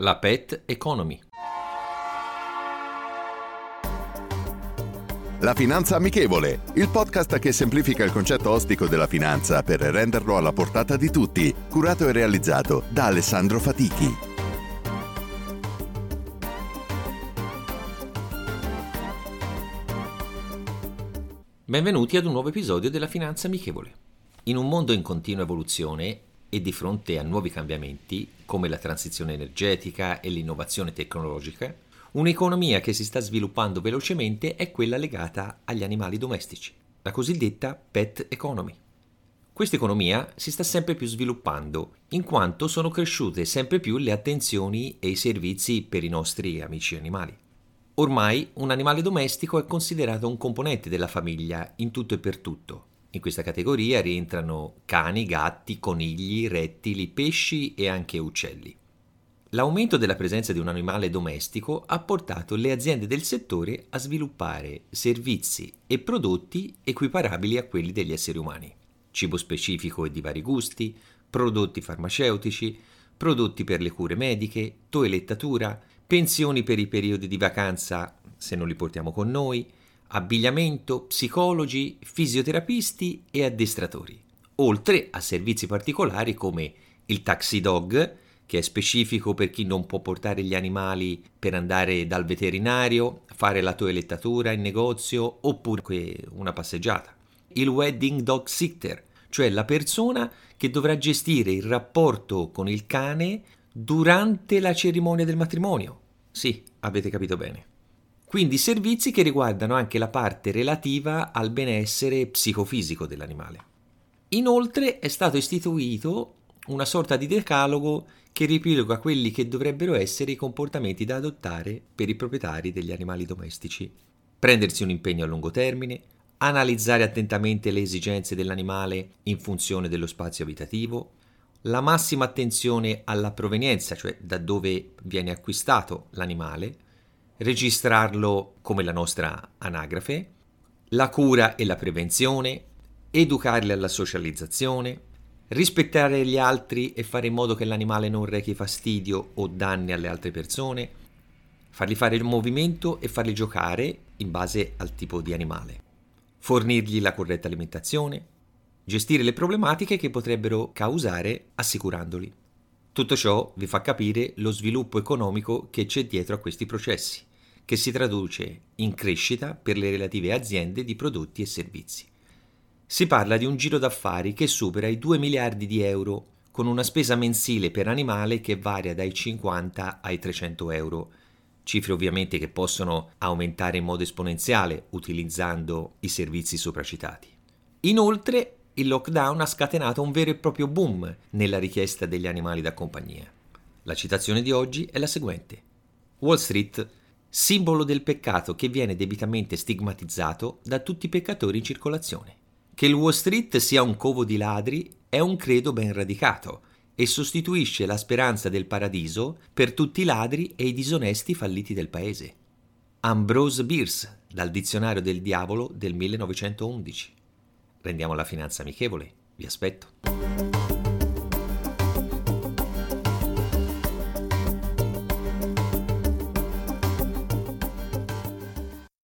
La Pet Economy. La Finanza Amichevole, il podcast che semplifica il concetto ostico della finanza per renderlo alla portata di tutti, curato e realizzato da Alessandro Fatichi. Benvenuti ad un nuovo episodio della Finanza Amichevole. In un mondo in continua evoluzione e di fronte a nuovi cambiamenti, come la transizione energetica e l'innovazione tecnologica, un'economia che si sta sviluppando velocemente è quella legata agli animali domestici, la cosiddetta pet economy. Questa economia si sta sempre più sviluppando, in quanto sono cresciute sempre più le attenzioni e i servizi per i nostri amici animali. Ormai un animale domestico è considerato un componente della famiglia in tutto e per tutto. In questa categoria rientrano cani, gatti, conigli, rettili, pesci e anche uccelli. L'aumento della presenza di un animale domestico ha portato le aziende del settore a sviluppare servizi e prodotti equiparabili a quelli degli esseri umani. Cibo specifico e di vari gusti, prodotti farmaceutici, prodotti per le cure mediche, toelettatura, pensioni per i periodi di vacanza se non li portiamo con noi, abbigliamento, psicologi, fisioterapisti e addestratori, oltre a servizi particolari come il taxi dog, che è specifico per chi non può portare gli animali per andare dal veterinario, fare la toelettatura in negozio oppure una passeggiata. Il wedding dog sitter, cioè la persona che dovrà gestire il rapporto con il cane durante la cerimonia del matrimonio. Sì, avete capito bene. Quindi servizi che riguardano anche la parte relativa al benessere psicofisico dell'animale. Inoltre è stato istituito una sorta di decalogo che riepiloga quelli che dovrebbero essere i comportamenti da adottare per i proprietari degli animali domestici. Prendersi un impegno a lungo termine, analizzare attentamente le esigenze dell'animale in funzione dello spazio abitativo, la massima attenzione alla provenienza, cioè da dove viene acquistato l'animale, registrarlo come la nostra anagrafe, la cura e la prevenzione, educarli alla socializzazione, rispettare gli altri e fare in modo che l'animale non rechi fastidio o danni alle altre persone, fargli fare il movimento e farli giocare in base al tipo di animale, fornirgli la corretta alimentazione, gestire le problematiche che potrebbero causare assicurandoli. Tutto ciò vi fa capire lo sviluppo economico che c'è dietro a questi processi, che si traduce in crescita per le relative aziende di prodotti e servizi. Si parla di un giro d'affari che supera i 2 miliardi di euro, con una spesa mensile per animale che varia dai 50 ai 300 euro, cifre ovviamente che possono aumentare in modo esponenziale utilizzando i servizi sopracitati. Inoltre il lockdown ha scatenato un vero e proprio boom nella richiesta degli animali da compagnia. La citazione di oggi è la seguente. Wall Street, simbolo del peccato che viene debitamente stigmatizzato da tutti i peccatori in circolazione. Che il Wall Street sia un covo di ladri è un credo ben radicato e sostituisce la speranza del paradiso per tutti i ladri e i disonesti falliti del paese. Ambrose Bierce, dal Dizionario del Diavolo del 1911. Rendiamo la finanza amichevole. Vi aspetto.